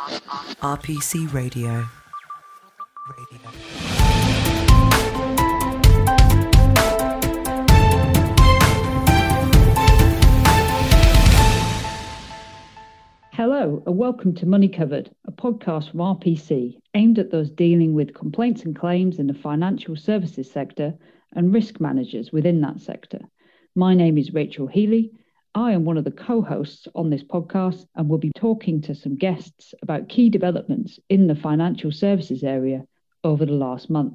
RPC Radio. Radio. Hello, and welcome to Money Covered, a podcast from RPC aimed at those dealing with complaints and claims in the financial services sector and risk managers within that sector. My name is Rachel Healy. I am one of the co hosts on this podcast and will be talking to some guests about key developments in the financial services area over the last month.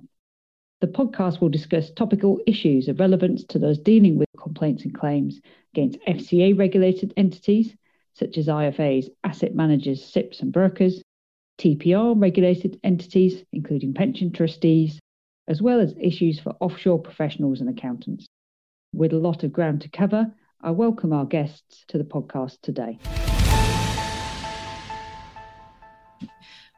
The podcast will discuss topical issues of relevance to those dealing with complaints and claims against FCA regulated entities such as IFAs, asset managers, SIPPs, and brokers, TPR regulated entities, including pension trustees, as well as issues for offshore professionals and accountants. With a lot of ground to cover, I welcome our guests to the podcast today.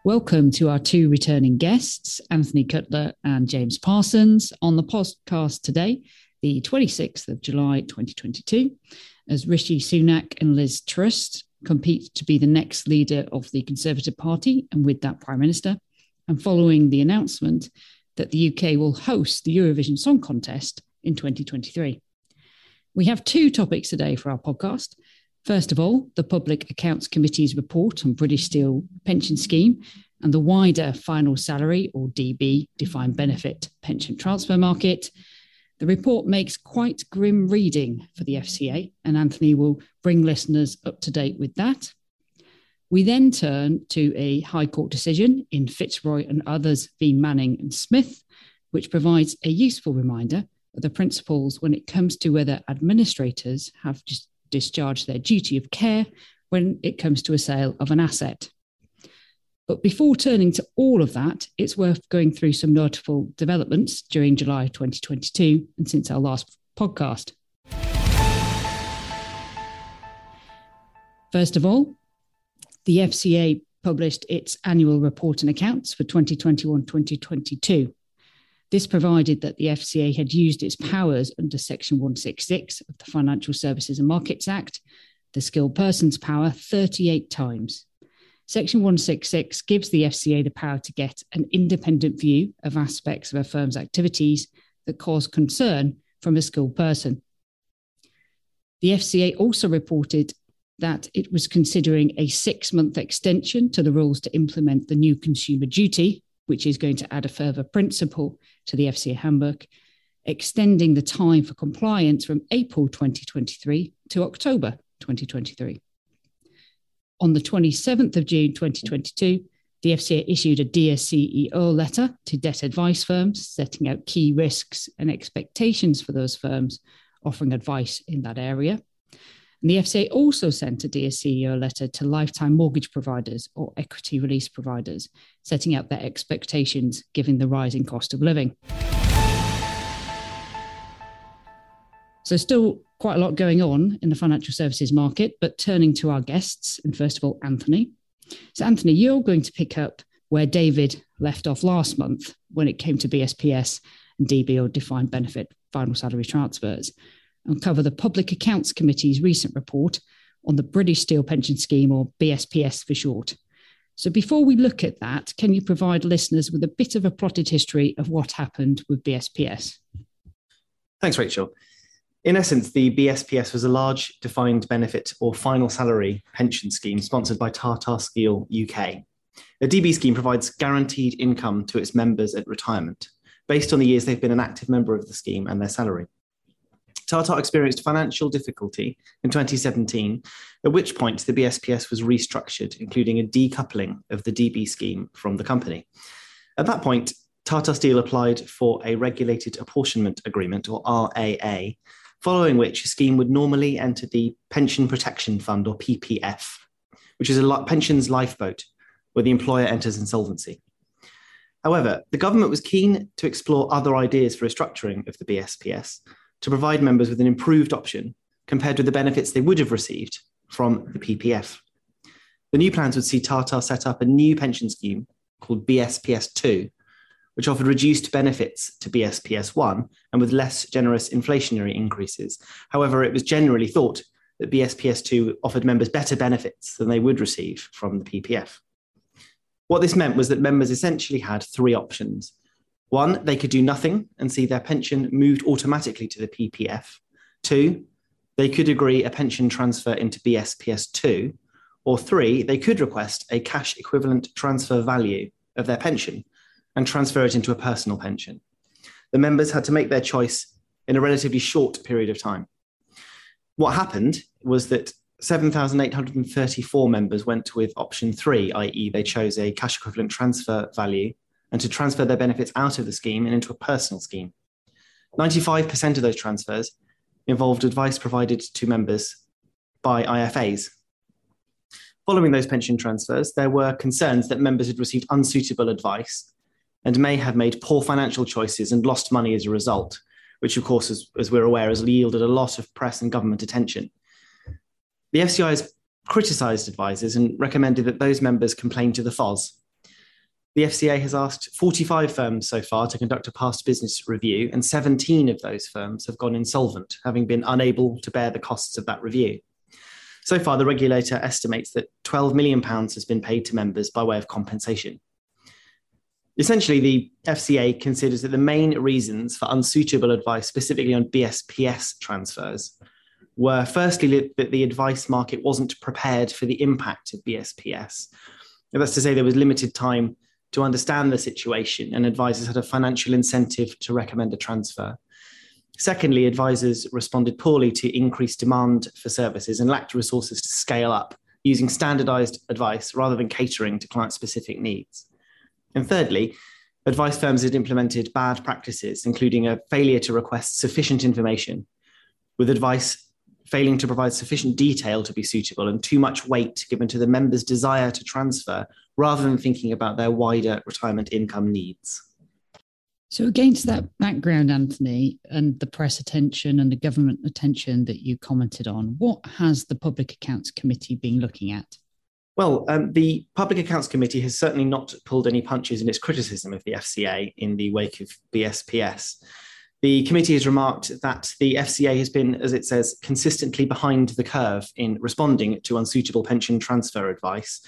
Welcome to our two returning guests, Anthony Cutler and James Parsons, on the podcast today, the 26th of July 2022 as Rishi Sunak and Liz Truss compete to be the next leader of the Conservative Party and with that Prime Minister, and following the announcement that the UK will host the Eurovision Song Contest in 2023. We have two topics today for our podcast. First of all, the Public Accounts Committee's report on British Steel pension scheme and the wider final salary or DB defined benefit pension transfer market. The report makes quite grim reading for the FCA, and Anthony will bring listeners up to date with that. We then turn to a High Court decision in Fitzroy and others v. Manning and Smith, which provides a useful reminder the principles when it comes to whether administrators have dis- discharged their duty of care when it comes to a sale of an asset. But before turning to all of that, it's worth going through some notable developments during July 2022 and since our last podcast. First of all, the FCA published its annual report and accounts for 2021 2022. This provided that the FCA had used its powers under Section 166 of the Financial Services and Markets Act, the Skilled Persons Power, 38 times Section 166 gives the FCA the power to get an independent view of aspects of a firm's activities that cause concern from a skilled person. The FCA also reported that it was considering a six month extension to the rules to implement the new consumer duty, which is going to add a further principle to the FCA handbook, extending the time for compliance from April 2023 to October 2023. On the 27th of June 2022, the FCA issued a Dear CEO letter to debt advice firms, setting out key risks and expectations for those firms offering advice in that area. And the FCA also sent a Dear CEO letter to lifetime mortgage providers or equity release providers, setting out their expectations given the rising cost of living. So, still quite a lot going on in the financial services market, but turning to our guests, and first of all, Anthony. So, Anthony, you're going to pick up where David left off last month when it came to BSPS and DB or defined benefit final salary transfers and cover the Public Accounts Committee's recent report on the British Steel Pension Scheme, or BSPS for short. So, before we look at that, can you provide listeners with a bit of a plotted history of what happened with BSPS? Thanks, Rachel. In essence, the BSPS was a large defined benefit or final salary pension scheme sponsored by Tata Steel UK. The DB scheme provides guaranteed income to its members at retirement based on the years they've been an active member of the scheme and their salary. Tata experienced financial difficulty in 2017, at which point the BSPS was restructured, including a decoupling of the DB scheme from the company. At that point, Tata Steel applied for a regulated apportionment agreement, or RAA, following which a scheme would normally enter the Pension Protection Fund, or PPF, which is a pensions lifeboat where the employer enters insolvency. However, the government was keen to explore other ideas for restructuring of the BSPS to provide members with an improved option compared with the benefits they would have received from the PPF. The new plans would see Tata set up a new pension scheme called BSPS2, which offered reduced benefits to BSPS1 and with less generous inflationary increases. However, it was generally thought that BSPS2 offered members better benefits than they would receive from the PPF. What this meant was that members essentially had three options. One, they could do nothing and see their pension moved automatically to the PPF. Two, they could agree a pension transfer into BSPS2. Or three, they could request a cash equivalent transfer value of their pension and transfer it into a personal pension. The members had to make their choice in a relatively short period of time. What happened was that 7,834 members went with option three, i.e., they chose a cash equivalent transfer value and to transfer their benefits out of the scheme and into a personal scheme. 95% of those transfers involved advice provided to members by IFAs. Following those pension transfers, there were concerns that members had received unsuitable advice and may have made poor financial choices and lost money as a result, which, of course, as, as we're aware, has yielded a lot of press and government attention. The FCA has criticised advisors and recommended that those members complain to the FOS. The FCA has asked 45 firms so far to conduct a past business review, and 17 of those firms have gone insolvent, having been unable to bear the costs of that review. So far, the regulator estimates that £12 million has been paid to members by way of compensation. Essentially, the FCA considers that the main reasons for unsuitable advice, specifically on BSPS transfers, were firstly that the advice market wasn't prepared for the impact of BSPS. That's to say, there was limited time to understand the situation, and advisors had a financial incentive to recommend a transfer. Secondly, advisors responded poorly to increased demand for services and lacked resources to scale up using standardized advice rather than catering to client specific needs. And thirdly, advice firms had implemented bad practices, including a failure to request sufficient information, with advice failing to provide sufficient detail to be suitable and too much weight given to the members' desire to transfer rather than thinking about their wider retirement income needs. So, against that background, Anthony, and the press attention and the government attention that you commented on, what has the Public Accounts Committee been looking at? Well, um, the Public Accounts Committee has certainly not pulled any punches in its criticism of the FCA in the wake of BSPS. The committee has remarked that the FCA has been, as it says, consistently behind the curve in responding to unsuitable pension transfer advice,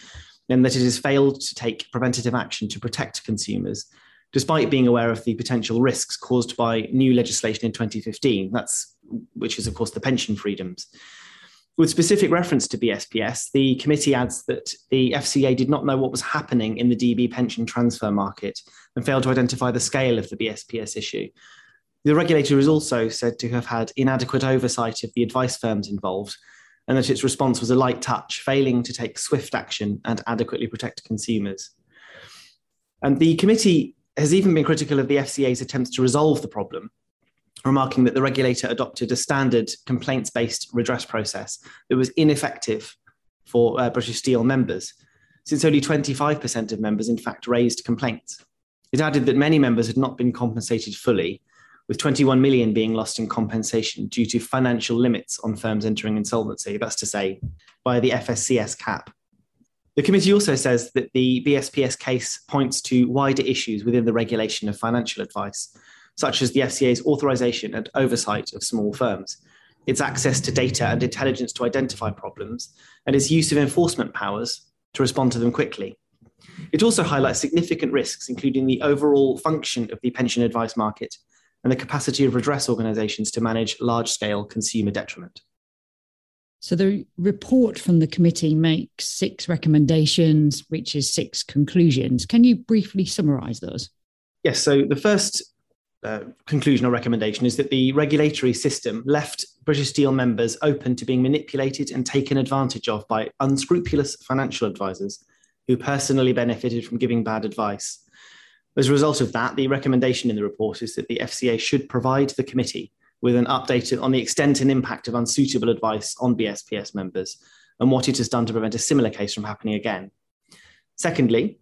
and that it has failed to take preventative action to protect consumers, despite being aware of the potential risks caused by new legislation in 2015. That's which is, of course, the pension freedoms. With specific reference to BSPS, the committee adds that the FCA did not know what was happening in the DB pension transfer market and failed to identify the scale of the BSPS issue. The regulator is also said to have had inadequate oversight of the advice firms involved and that its response was a light touch, failing to take swift action and adequately protect consumers. And the committee has even been critical of the FCA's attempts to resolve the problem, remarking that the regulator adopted a standard complaints based redress process that was ineffective for uh, British Steel members, since only 25% of members, in fact, raised complaints. It added that many members had not been compensated fully with 21 million being lost in compensation due to financial limits on firms entering insolvency, that's to say, by the FSCS cap. The committee also says that the BSPS case points to wider issues within the regulation of financial advice, such as the FCA's authorization and oversight of small firms, its access to data and intelligence to identify problems, and its use of enforcement powers to respond to them quickly. It also highlights significant risks, including the overall function of the pension advice market and the capacity of redress organisations to manage large scale consumer detriment. So the report from the committee makes six recommendations, reaches six conclusions. Can you briefly summarise those? Yes. So the first uh, conclusion or recommendation is that the regulatory system left British Steel members open to being manipulated and taken advantage of by unscrupulous financial advisors who personally benefited from giving bad advice as a result of that, the recommendation in the report is that the FCA should provide the committee with an update on the extent and impact of unsuitable advice on BSPS members and what it has done to prevent a similar case from happening again. Secondly,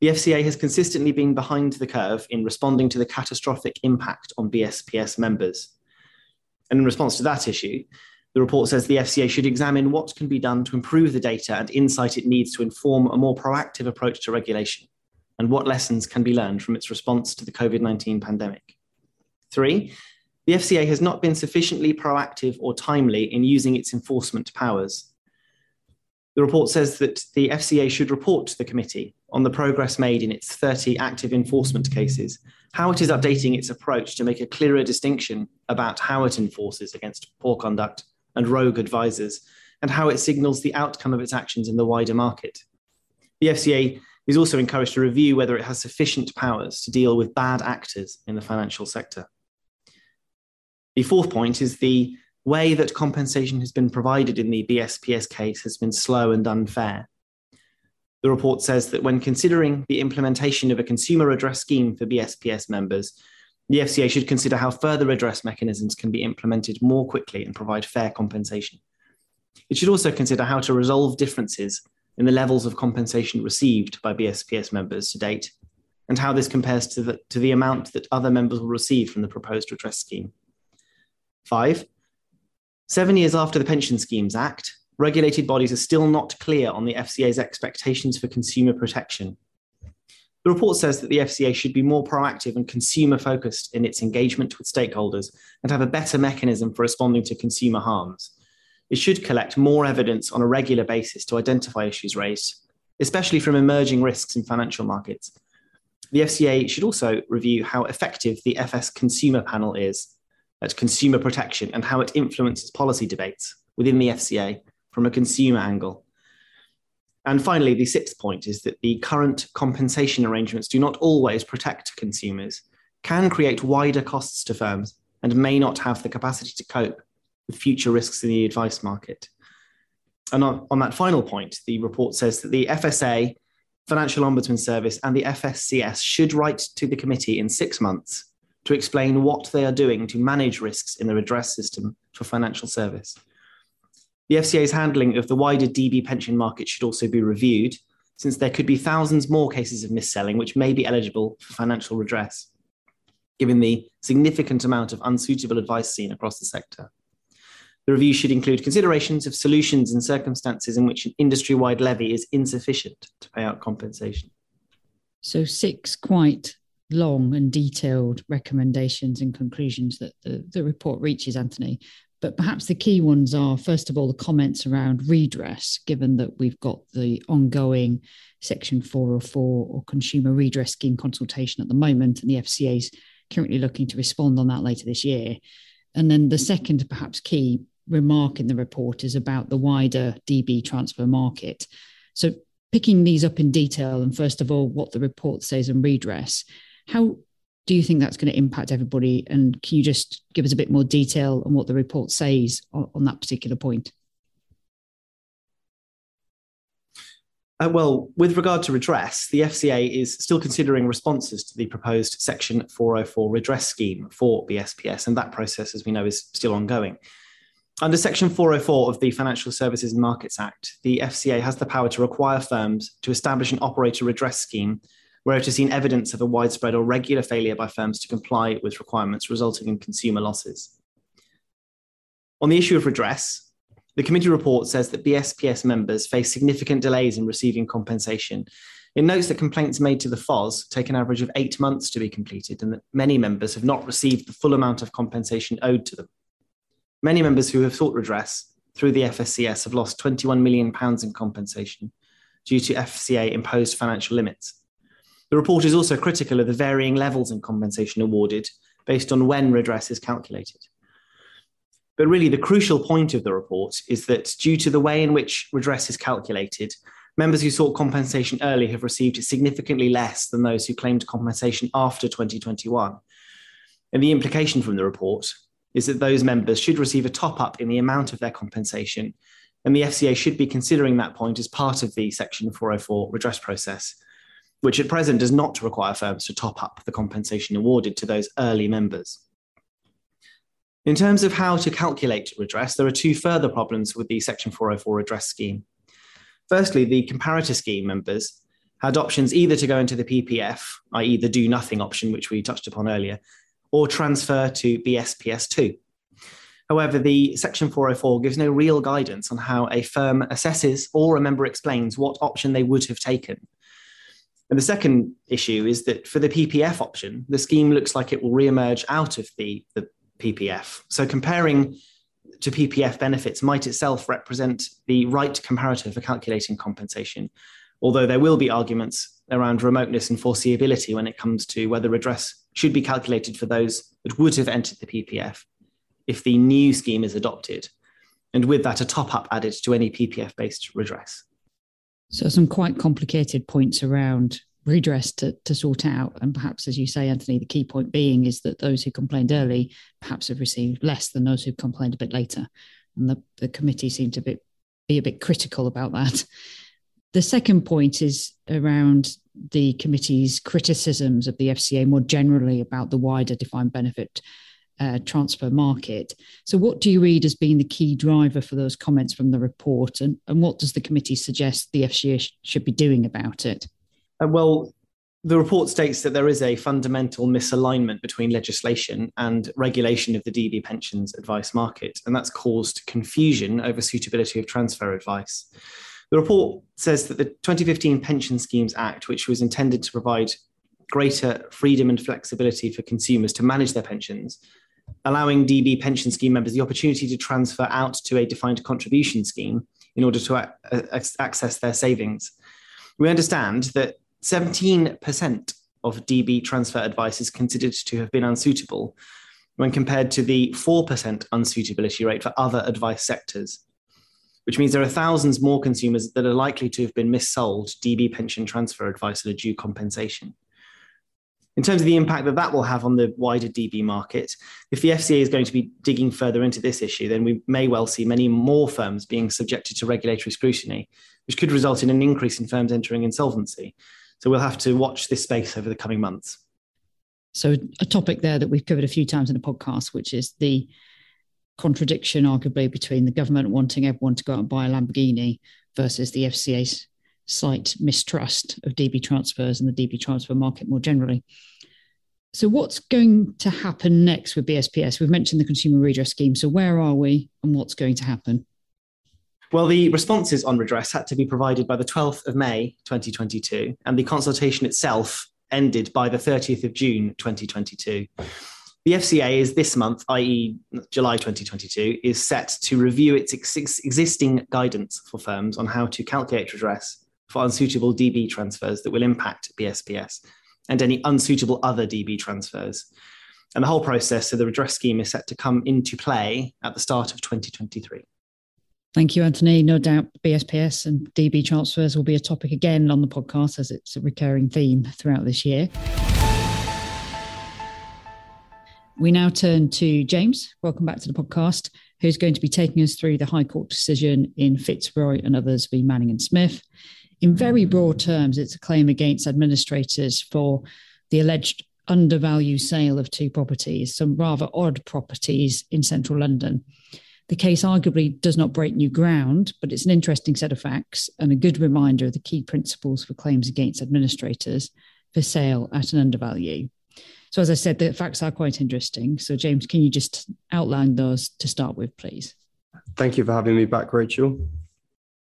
the FCA has consistently been behind the curve in responding to the catastrophic impact on BSPS members. And in response to that issue, the report says the FCA should examine what can be done to improve the data and insight it needs to inform a more proactive approach to regulation and what lessons can be learned from its response to the COVID 19 pandemic. Three, the FCA has not been sufficiently proactive or timely in using its enforcement powers. The report says that the FCA should report to the committee on the progress made in its 30 active enforcement cases, how it is updating its approach to make a clearer distinction about how it enforces against poor conduct and rogue advisors, and how it signals the outcome of its actions in the wider market. The FCA is also encouraged to review whether it has sufficient powers to deal with bad actors in the financial sector. The fourth point is the way that compensation has been provided in the BSPS case has been slow and unfair. The report says that when considering the implementation of a consumer redress scheme for BSPS members, the FCA should consider how further redress mechanisms can be implemented more quickly and provide fair compensation. It should also consider how to resolve differences in the levels of compensation received by BSPS members to date, and how this compares to the, to the amount that other members will receive from the proposed redress scheme. Five, seven years after the Pension Schemes Act, regulated bodies are still not clear on the FCA's expectations for consumer protection. The report says that the FCA should be more proactive and consumer focused in its engagement with stakeholders and have a better mechanism for responding to consumer harms. It should collect more evidence on a regular basis to identify issues raised, especially from emerging risks in financial markets. The FCA should also review how effective the FS Consumer Panel is at consumer protection and how it influences policy debates within the FCA from a consumer angle. And finally, the sixth point is that the current compensation arrangements do not always protect consumers, can create wider costs to firms, and may not have the capacity to cope future risks in the advice market. And on, on that final point, the report says that the FSA, Financial Ombudsman Service, and the FSCS should write to the committee in six months to explain what they are doing to manage risks in the redress system for financial service. The FCA's handling of the wider DB pension market should also be reviewed, since there could be thousands more cases of mis-selling which may be eligible for financial redress, given the significant amount of unsuitable advice seen across the sector. The review should include considerations of solutions and circumstances in which an industry wide levy is insufficient to pay out compensation. So, six quite long and detailed recommendations and conclusions that the, the report reaches, Anthony. But perhaps the key ones are, first of all, the comments around redress, given that we've got the ongoing Section 404 or Consumer Redress Scheme consultation at the moment, and the FCA is currently looking to respond on that later this year. And then the second, perhaps key remark in the report is about the wider DB transfer market. So, picking these up in detail, and first of all, what the report says on redress, how do you think that's going to impact everybody? And can you just give us a bit more detail on what the report says on, on that particular point? Uh, well, with regard to redress, the FCA is still considering responses to the proposed Section 404 redress scheme for BSPS, and that process, as we know, is still ongoing. Under Section 404 of the Financial Services and Markets Act, the FCA has the power to require firms to establish an operator redress scheme where it has seen evidence of a widespread or regular failure by firms to comply with requirements resulting in consumer losses. On the issue of redress, the committee report says that BSPS members face significant delays in receiving compensation. It notes that complaints made to the FOS take an average of eight months to be completed and that many members have not received the full amount of compensation owed to them. Many members who have sought redress through the FSCS have lost £21 million in compensation due to FCA imposed financial limits. The report is also critical of the varying levels in compensation awarded based on when redress is calculated. But really, the crucial point of the report is that due to the way in which redress is calculated, members who sought compensation early have received significantly less than those who claimed compensation after 2021. And the implication from the report is that those members should receive a top up in the amount of their compensation, and the FCA should be considering that point as part of the Section 404 redress process which at present does not require firms to top up the compensation awarded to those early members. In terms of how to calculate redress, there are two further problems with the Section 404 redress scheme. Firstly, the comparator scheme members had options either to go into the PPF, i.e., the do nothing option, which we touched upon earlier, or transfer to BSPS2. However, the Section 404 gives no real guidance on how a firm assesses or a member explains what option they would have taken and the second issue is that for the PPF option, the scheme looks like it will re-emerge out of the, the PPF. So comparing to PPF benefits might itself represent the right comparator for calculating compensation, although there will be arguments around remoteness and foreseeability when it comes to whether redress should be calculated for those that would have entered the PPF if the new scheme is adopted, and with that, a top up added to any PPF based redress. So, some quite complicated points around redress to, to sort out. And perhaps, as you say, Anthony, the key point being is that those who complained early perhaps have received less than those who complained a bit later. And the, the committee seemed to be, be a bit critical about that. The second point is around the committee's criticisms of the FCA more generally about the wider defined benefit uh, transfer market. So, what do you read as being the key driver for those comments from the report, and, and what does the committee suggest the FCA sh- should be doing about it? Uh, well, the report states that there is a fundamental misalignment between legislation and regulation of the DB pensions advice market, and that's caused confusion over suitability of transfer advice. The report says that the 2015 Pension Schemes Act, which was intended to provide greater freedom and flexibility for consumers to manage their pensions, allowing DB pension scheme members the opportunity to transfer out to a defined contribution scheme in order to a- access their savings. We understand that 17% of DB transfer advice is considered to have been unsuitable when compared to the 4% unsuitability rate for other advice sectors which means there are thousands more consumers that are likely to have been missold DB pension transfer advice at a due compensation. In terms of the impact that that will have on the wider DB market, if the FCA is going to be digging further into this issue, then we may well see many more firms being subjected to regulatory scrutiny, which could result in an increase in firms entering insolvency. So we'll have to watch this space over the coming months. So, a topic there that we've covered a few times in the podcast, which is the contradiction, arguably, between the government wanting everyone to go out and buy a Lamborghini versus the FCA's slight mistrust of DB transfers and the DB transfer market more generally. So, what's going to happen next with BSPS? We've mentioned the consumer redress scheme. So, where are we and what's going to happen? Well, the responses on redress had to be provided by the 12th of May 2022, and the consultation itself ended by the 30th of June 2022. The FCA is this month, i.e., July 2022, is set to review its ex- existing guidance for firms on how to calculate redress for unsuitable DB transfers that will impact BSPS and any unsuitable other DB transfers. And the whole process of the redress scheme is set to come into play at the start of 2023. Thank you, Anthony. No doubt BSPS and DB transfers will be a topic again on the podcast as it's a recurring theme throughout this year. We now turn to James. Welcome back to the podcast, who's going to be taking us through the High Court decision in Fitzroy and others v. Manning and Smith. In very broad terms, it's a claim against administrators for the alleged undervalue sale of two properties, some rather odd properties in central London. The case arguably does not break new ground, but it's an interesting set of facts and a good reminder of the key principles for claims against administrators for sale at an undervalue. So, as I said, the facts are quite interesting. So, James, can you just outline those to start with, please? Thank you for having me back, Rachel.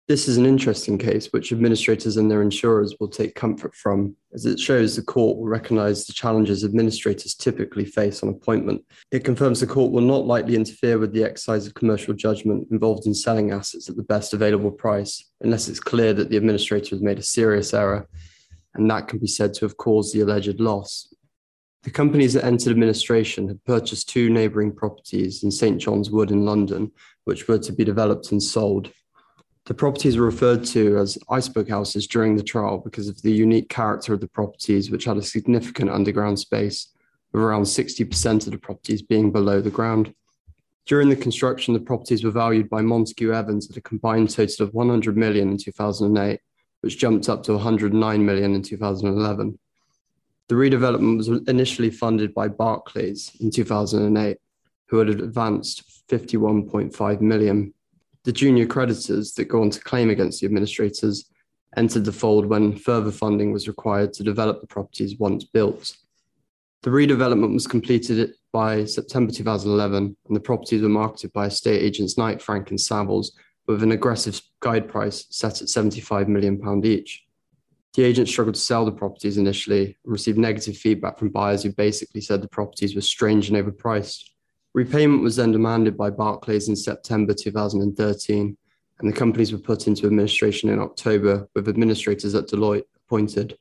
This is an interesting case which administrators and their insurers will take comfort from, as it shows the court will recognise the challenges administrators typically face on appointment. It confirms the court will not likely interfere with the exercise of commercial judgment involved in selling assets at the best available price, unless it's clear that the administrator has made a serious error, and that can be said to have caused the alleged loss. The companies that entered administration had purchased two neighbouring properties in St John's Wood in London, which were to be developed and sold. The properties were referred to as iceberg houses during the trial because of the unique character of the properties, which had a significant underground space, with around 60% of the properties being below the ground. During the construction, the properties were valued by Montague Evans at a combined total of 100 million in 2008, which jumped up to 109 million in 2011. The redevelopment was initially funded by Barclays in 2008, who had advanced 51.5 million. The junior creditors that go on to claim against the administrators entered the fold when further funding was required to develop the properties once built. The redevelopment was completed by September 2011, and the properties were marketed by estate agents Knight Frank and Savills with an aggressive guide price set at £75 million each. The agent struggled to sell the properties initially and received negative feedback from buyers who basically said the properties were strange and overpriced. Repayment was then demanded by Barclays in September 2013, and the companies were put into administration in October with administrators at Deloitte appointed.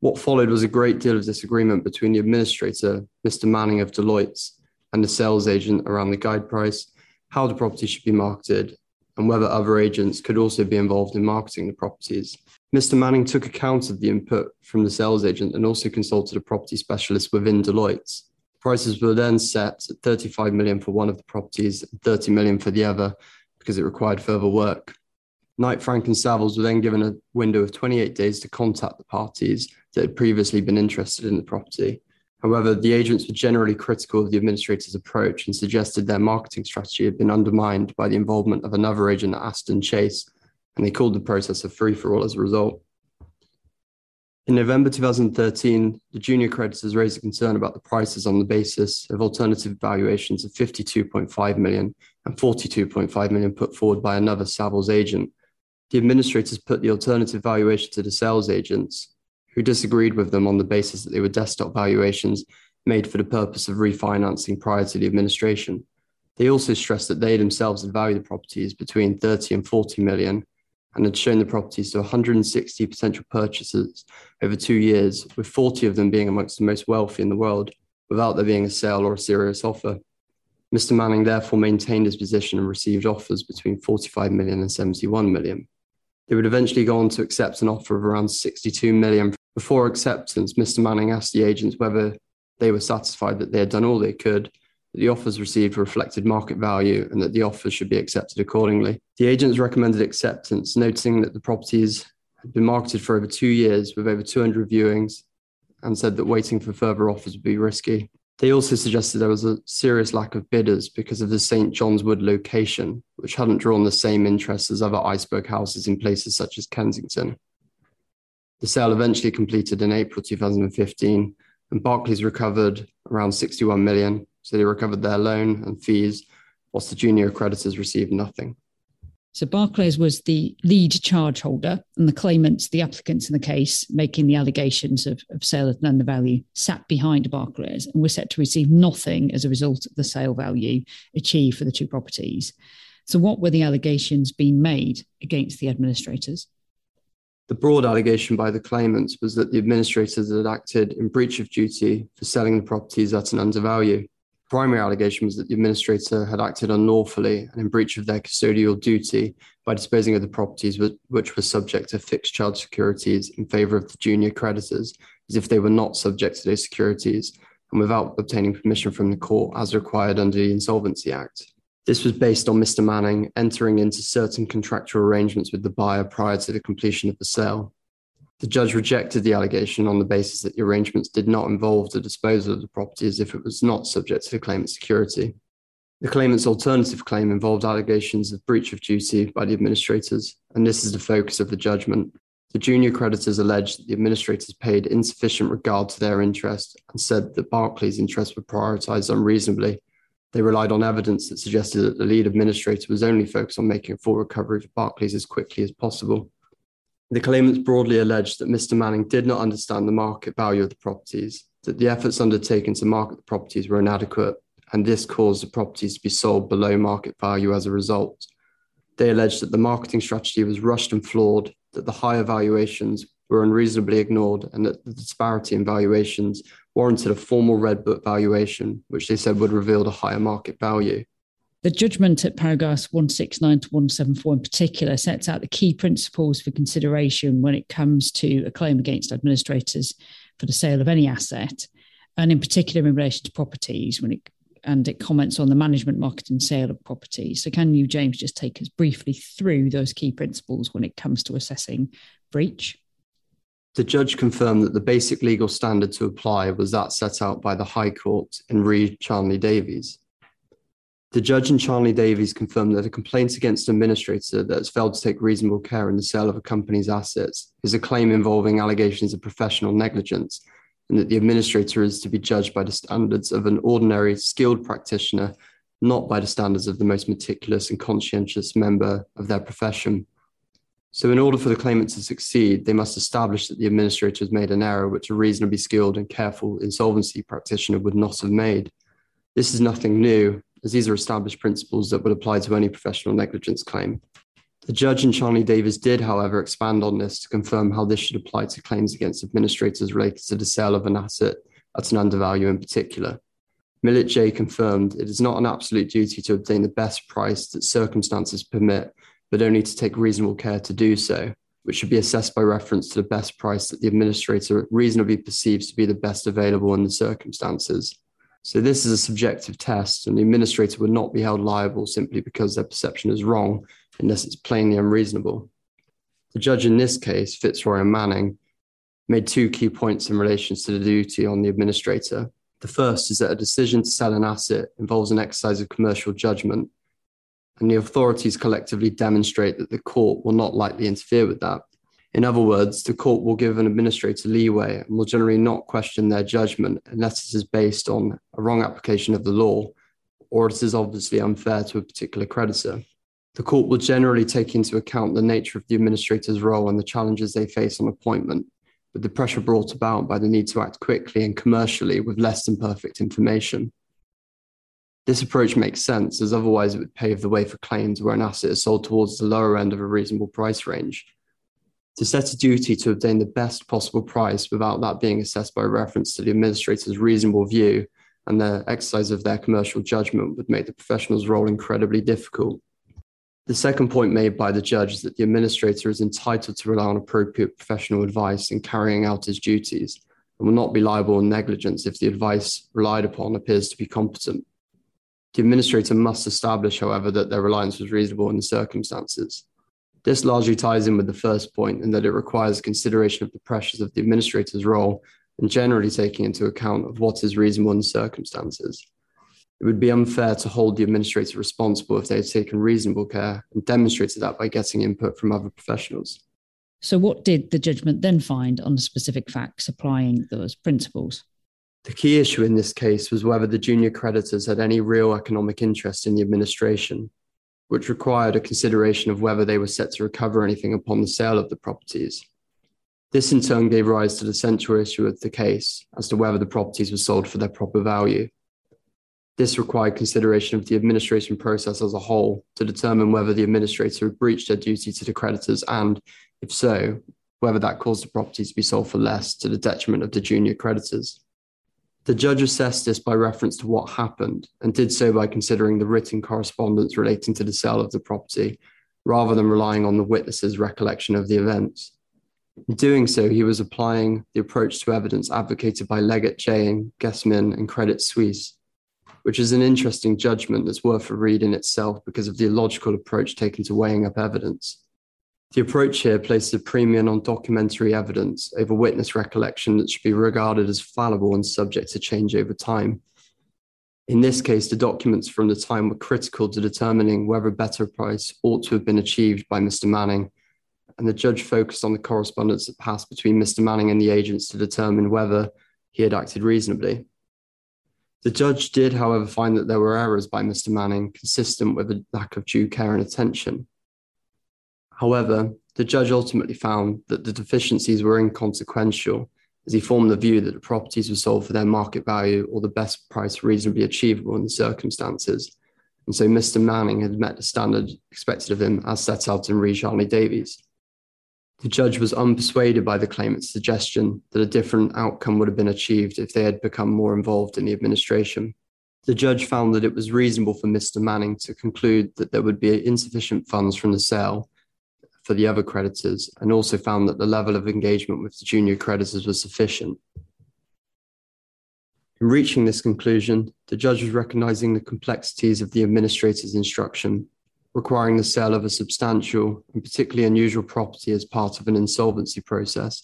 What followed was a great deal of disagreement between the administrator, Mr. Manning of Deloitte's, and the sales agent around the guide price, how the property should be marketed, and whether other agents could also be involved in marketing the properties. Mr. Manning took account of the input from the sales agent and also consulted a property specialist within Deloitte. Prices were then set at 35 million for one of the properties, 30 million for the other, because it required further work. Knight Frank and Savills were then given a window of 28 days to contact the parties that had previously been interested in the property. However, the agents were generally critical of the administrator's approach and suggested their marketing strategy had been undermined by the involvement of another agent at Aston Chase, and they called the process a free for all as a result. In November 2013, the junior creditors raised a concern about the prices on the basis of alternative valuations of 52.5 million and 42.5 million put forward by another Savills agent. The administrators put the alternative valuation to the sales agents, who disagreed with them on the basis that they were desktop valuations made for the purpose of refinancing prior to the administration. They also stressed that they themselves had valued the properties between 30 and 40 million and had shown the properties to 160 potential purchasers over two years, with 40 of them being amongst the most wealthy in the world, without there being a sale or a serious offer. Mr. Manning therefore maintained his position and received offers between 45 million and 71 million. They would eventually go on to accept an offer of around 62 million. Before acceptance, Mr. Manning asked the agents whether they were satisfied that they had done all they could that the offers received reflected market value and that the offers should be accepted accordingly. The agents recommended acceptance, noting that the properties had been marketed for over two years with over 200 viewings and said that waiting for further offers would be risky. They also suggested there was a serious lack of bidders because of the St. John's Wood location, which hadn't drawn the same interest as other iceberg houses in places such as Kensington. The sale eventually completed in April 2015, and Barclays recovered around 61 million, so they recovered their loan and fees, whilst the junior creditors received nothing. So Barclays was the lead charge holder, and the claimants, the applicants in the case, making the allegations of, of sale at none the value, sat behind Barclays and were set to receive nothing as a result of the sale value achieved for the two properties. So, what were the allegations being made against the administrators? The broad allegation by the claimants was that the administrators had acted in breach of duty for selling the properties at an undervalue primary allegation was that the administrator had acted unlawfully and in breach of their custodial duty by disposing of the properties which were subject to fixed charge securities in favour of the junior creditors, as if they were not subject to those securities, and without obtaining permission from the court as required under the Insolvency Act. This was based on Mr. Manning entering into certain contractual arrangements with the buyer prior to the completion of the sale. The judge rejected the allegation on the basis that the arrangements did not involve the disposal of the property as if it was not subject to the claimant's security. The claimant's alternative claim involved allegations of breach of duty by the administrators, and this is the focus of the judgment. The junior creditors alleged that the administrators paid insufficient regard to their interest and said that Barclays' interests were prioritized unreasonably. They relied on evidence that suggested that the lead administrator was only focused on making a full recovery for Barclays as quickly as possible. The claimants broadly alleged that Mr. Manning did not understand the market value of the properties, that the efforts undertaken to market the properties were inadequate, and this caused the properties to be sold below market value as a result. They alleged that the marketing strategy was rushed and flawed, that the higher valuations were unreasonably ignored, and that the disparity in valuations warranted a formal Red Book valuation, which they said would reveal the higher market value. The judgment at paragraphs 169 to 174 in particular sets out the key principles for consideration when it comes to a claim against administrators for the sale of any asset, and in particular in relation to properties when it and it comments on the management, market, and sale of properties. So, can you, James, just take us briefly through those key principles when it comes to assessing breach? The judge confirmed that the basic legal standard to apply was that set out by the High Court in Re Charnley Davies. The judge in Charnley Davies confirmed that a complaint against an administrator that has failed to take reasonable care in the sale of a company's assets is a claim involving allegations of professional negligence, and that the administrator is to be judged by the standards of an ordinary skilled practitioner, not by the standards of the most meticulous and conscientious member of their profession. So, in order for the claimant to succeed, they must establish that the administrator has made an error which a reasonably skilled and careful insolvency practitioner would not have made. This is nothing new, as these are established principles that would apply to any professional negligence claim. The judge in Charnley Davies did, however, expand on this to confirm how this should apply to claims against administrators related to the sale of an asset at an undervalue in particular. Millett J confirmed it is not an absolute duty to obtain the best price that circumstances permit, but only to take reasonable care to do so, which should be assessed by reference to the best price that the administrator reasonably perceives to be the best available in the circumstances. So, this is a subjective test, and the administrator would not be held liable simply because their perception is wrong, unless it's plainly unreasonable. The judge in this case, Fitzroy and Manning, made two key points in relation to the duty on the administrator. The first is that a decision to sell an asset involves an exercise of commercial judgment, and the authorities collectively demonstrate that the court will not likely interfere with that. In other words, the court will give an administrator leeway and will generally not question their judgment unless it is based on a wrong application of the law or it is obviously unfair to a particular creditor. The court will generally take into account the nature of the administrator's role and the challenges they face on appointment, with the pressure brought about by the need to act quickly and commercially with less than perfect information. This approach makes sense, as otherwise it would pave the way for claims where an asset is sold towards the lower end of a reasonable price range. To set a duty to obtain the best possible price without that being assessed by reference to the administrator's reasonable view and the exercise of their commercial judgment would make the professional's role incredibly difficult. The second point made by the judge is that the administrator is entitled to rely on appropriate professional advice in carrying out his duties and will not be liable in negligence if the advice relied upon appears to be competent. The administrator must establish, however, that their reliance was reasonable in the circumstances. This largely ties in with the first point in that it requires consideration of the pressures of the administrator's role and generally taking into account of what is reasonable in circumstances. It would be unfair to hold the administrator responsible if they had taken reasonable care and demonstrated that by getting input from other professionals. So, what did the judgment then find on the specific facts applying those principles? The key issue in this case was whether the junior creditors had any real economic interest in the administration, which required a consideration of whether they were set to recover anything upon the sale of the properties. This in turn gave rise to the central issue of the case as to whether the properties were sold for their proper value. This required consideration of the administration process as a whole to determine whether the administrator had breached their duty to the creditors and, if so, whether that caused the property to be sold for less to the detriment of the junior creditors. The judge assessed this by reference to what happened and did so by considering the written correspondence relating to the sale of the property rather than relying on the witness's recollection of the events. In doing so, he was applying the approach to evidence advocated by Leggatt J. Gestmin and Credit Suisse which is an interesting judgment that's worth a read in itself because of the illogical approach taken to weighing up evidence. The approach here places a premium on documentary evidence over witness recollection that should be regarded as fallible and subject to change over time. In this case, the documents from the time were critical to determining whether a better price ought to have been achieved by Mr. Manning, and the judge focused on the correspondence that passed between Mr. Manning and the agents to determine whether he had acted reasonably. The judge did, however, find that there were errors by Mr. Manning consistent with a lack of due care and attention. However, the judge ultimately found that the deficiencies were inconsequential as he formed the view that the properties were sold for their market value or the best price reasonably achievable in the circumstances. And so Mr. Manning had met the standard expected of him as set out in Re Charnley Davies. The judge was unpersuaded by the claimant's suggestion that a different outcome would have been achieved if they had become more involved in the administration. The judge found that it was reasonable for Mr. Manning to conclude that there would be insufficient funds from the sale for the other creditors and also found that the level of engagement with the junior creditors was sufficient. In reaching this conclusion, the judge was recognizing the complexities of the administrator's instruction requiring the sale of a substantial and particularly unusual property as part of an insolvency process,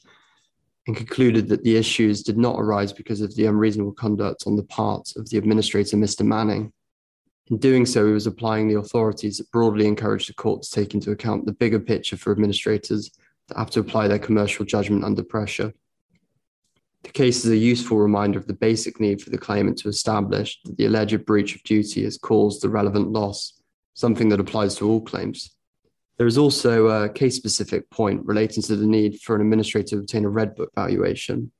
and concluded that the issues did not arise because of the unreasonable conduct on the part of the administrator, Mr. Manning. In doing so, he was applying the authorities that broadly encouraged the court to take into account the bigger picture for administrators that have to apply their commercial judgment under pressure. The case is a useful reminder of the basic need for the claimant to establish that the alleged breach of duty has caused the relevant loss something that applies to all claims. There is also a case specific point relating to the need for an administrator to obtain a Red Book valuation.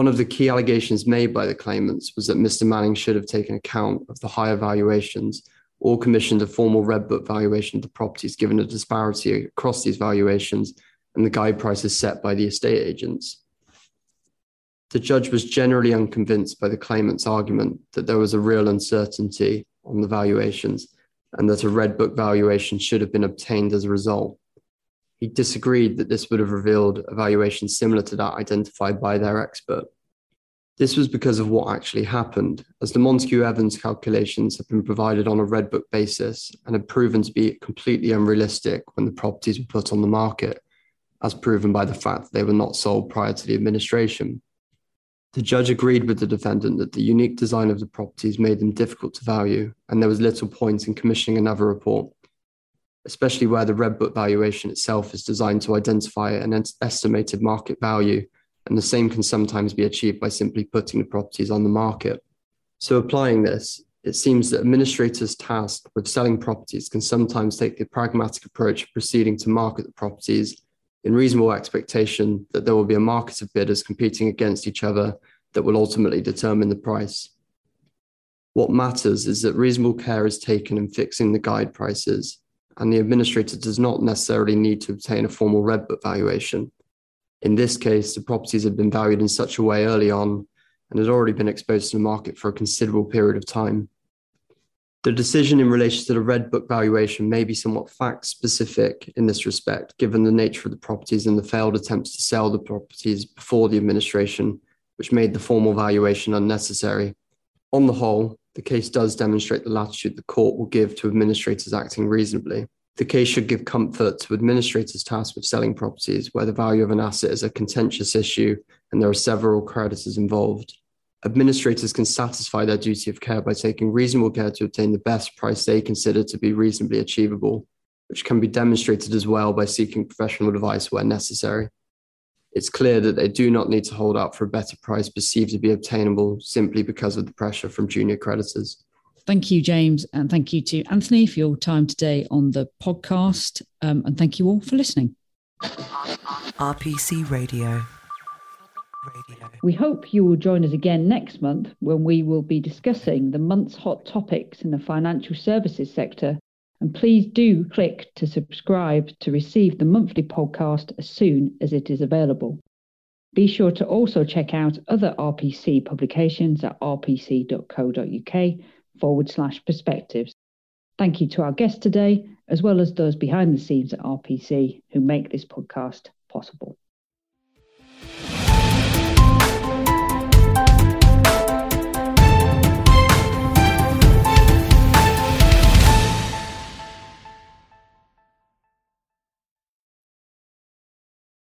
One of the key allegations made by the claimants was that Mr. Manning should have taken account of the higher valuations or commissioned a formal red book valuation of the properties given a disparity across these valuations and the guide prices set by the estate agents. The judge was generally unconvinced by the claimant's argument that there was a real uncertainty on the valuations and that a red book valuation should have been obtained as a result. He disagreed that this would have revealed a valuation similar to that identified by their expert. This was because of what actually happened, as the Montague Evans calculations have been provided on a red book basis and had proven to be completely unrealistic when the properties were put on the market, as proven by the fact that they were not sold prior to the administration. The judge agreed with the defendant that the unique design of the properties made them difficult to value, and there was little point in commissioning another report, especially where the red book valuation itself is designed to identify an estimated market value and the same can sometimes be achieved by simply putting the properties on the market. So, applying this, it seems that administrators tasked with selling properties can sometimes take the pragmatic approach of proceeding to market the properties in reasonable expectation that there will be a market of bidders competing against each other that will ultimately determine the price. What matters is that reasonable care is taken in fixing the guide prices, and the administrator does not necessarily need to obtain a formal red book valuation. In this case, the properties had been valued in such a way early on and had already been exposed to the market for a considerable period of time. The decision in relation to the Red Book valuation may be somewhat fact specific in this respect, given the nature of the properties and the failed attempts to sell the properties before the administration, which made the formal valuation unnecessary. On the whole, the case does demonstrate the latitude the court will give to administrators acting reasonably. The case should give comfort to administrators tasked with selling properties where the value of an asset is a contentious issue and there are several creditors involved. Administrators can satisfy their duty of care by taking reasonable care to obtain the best price they consider to be reasonably achievable, which can be demonstrated as well by seeking professional advice where necessary. It's clear that they do not need to hold out for a better price perceived to be obtainable simply because of the pressure from junior creditors. Thank you, James, and thank you to Anthony for your time today on the podcast. Um, and thank you all for listening. RPC Radio. Radio. We hope you will join us again next month when we will be discussing the month's hot topics in the financial services sector. And please do click to subscribe to receive the monthly podcast as soon as it is available. Be sure to also check out other RPC publications at rpc.co.uk forward slash perspectives. Thank you to our guests today, as well as those behind the scenes at RPC who make this podcast possible.